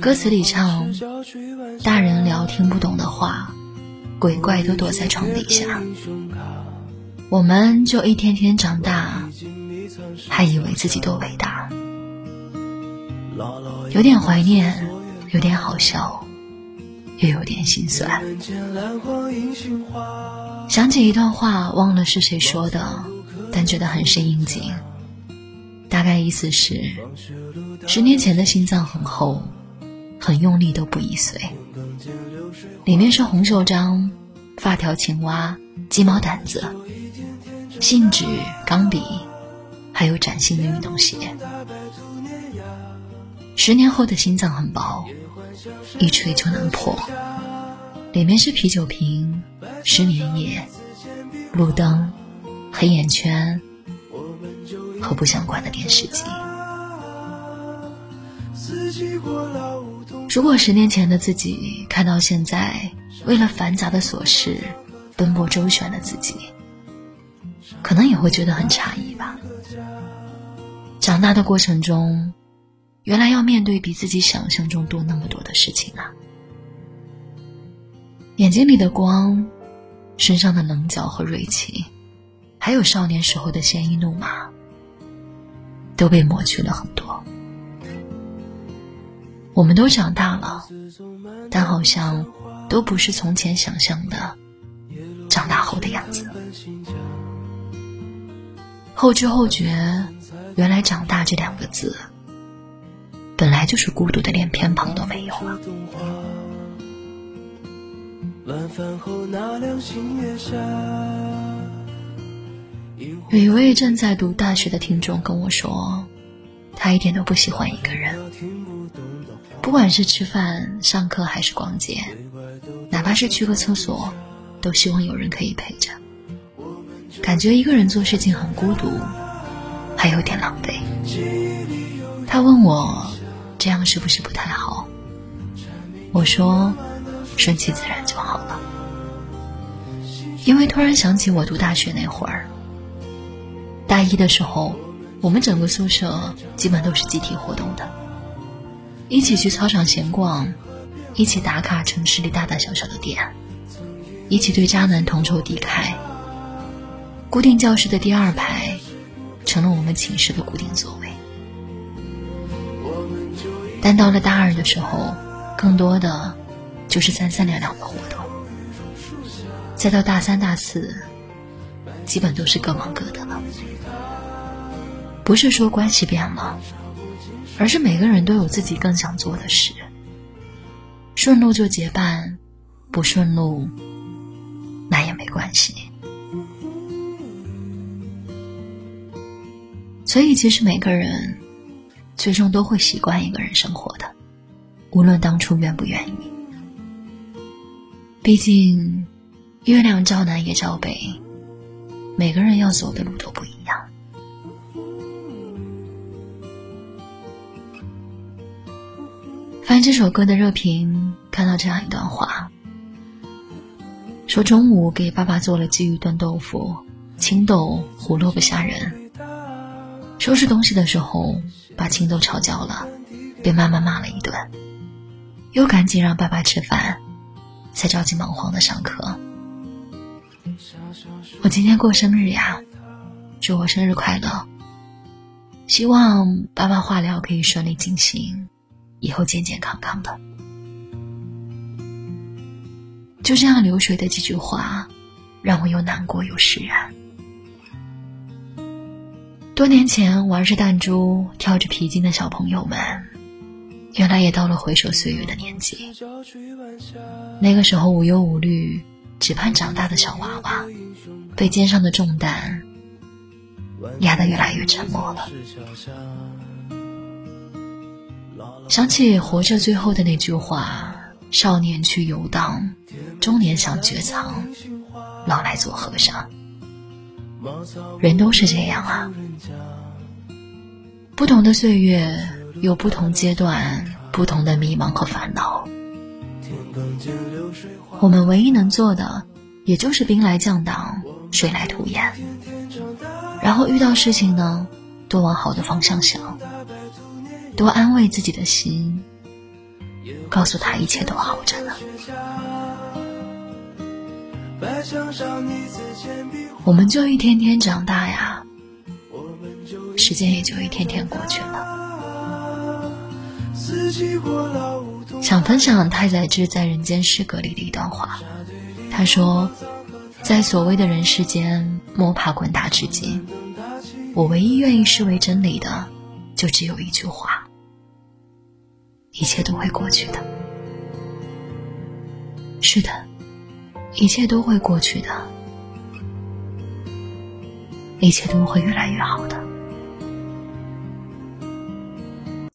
歌词里唱：“大人聊听不懂的话，鬼怪都躲在床底下。”我们就一天天长大，还以为自己多伟大，有点怀念，有点好笑，又有点心酸。想起一段话，忘了是谁说的，但觉得很是应景。大概意思是，十年前的心脏很厚，很用力都不易碎。里面是红袖章、发条、青蛙、鸡毛掸子、信纸、钢笔，还有崭新的运动鞋。十年后的心脏很薄，一吹就能破。里面是啤酒瓶、失眠夜、路灯、黑眼圈。和不相关的电视机。如果十年前的自己看到现在为了繁杂的琐事奔波周旋的自己，可能也会觉得很诧异吧。长大的过程中，原来要面对比自己想象中多那么多的事情啊！眼睛里的光，身上的棱角和锐气，还有少年时候的鲜衣怒马。都被抹去了很多。我们都长大了，但好像都不是从前想象的长大后的样子。后知后觉，原来“长大”这两个字，本来就是孤独的，连偏旁都没有了。有一位正在读大学的听众跟我说，他一点都不喜欢一个人，不管是吃饭、上课还是逛街，哪怕是去个厕所，都希望有人可以陪着。感觉一个人做事情很孤独，还有点狼狈。他问我，这样是不是不太好？我说，顺其自然就好了。因为突然想起我读大学那会儿。大一的时候，我们整个宿舍基本都是集体活动的，一起去操场闲逛，一起打卡城市里大大小小的店，一起对渣男同仇敌忾。固定教室的第二排，成了我们寝室的固定座位。但到了大二的时候，更多的就是三三两两的活动。再到大三、大四，基本都是各忙各的了。不是说关系变了，而是每个人都有自己更想做的事。顺路就结伴，不顺路那也没关系。所以，其实每个人最终都会习惯一个人生活的，无论当初愿不愿意。毕竟，月亮照南也照北，每个人要走的路都不一样。这首歌的热评，看到这样一段话：说中午给爸爸做了鲫鱼炖豆腐、青豆、胡萝卜虾仁，收拾东西的时候把青豆炒焦了，被妈妈骂了一顿，又赶紧让爸爸吃饭，才着急忙慌的上课。我今天过生日呀，祝我生日快乐！希望爸爸化疗可以顺利进行。以后健健康康的，就这样流水的几句话，让我又难过又释然。多年前玩着弹珠、跳着皮筋的小朋友们，原来也到了回首岁月的年纪。那个时候无忧无虑、只盼长大的小娃娃，被肩上的重担压得越来越沉默了。想起活着最后的那句话：“少年去游荡，中年想绝藏，老来做和尚。”人都是这样啊，不同的岁月有不同阶段、不同的迷茫和烦恼。我们唯一能做的，也就是兵来将挡，水来土掩。然后遇到事情呢，多往好的方向想。多安慰自己的心，告诉他一切都好着呢。我们就一天天长大呀，时间也就一天天过去了。想分享太宰治在《人间失格》里的一段话，他说：“在所谓的人世间摸爬滚打至今，我唯一愿意视为真理的，就只有一句话：一切都会过去的。”是的。一切都会过去的，一切都会越来越好的。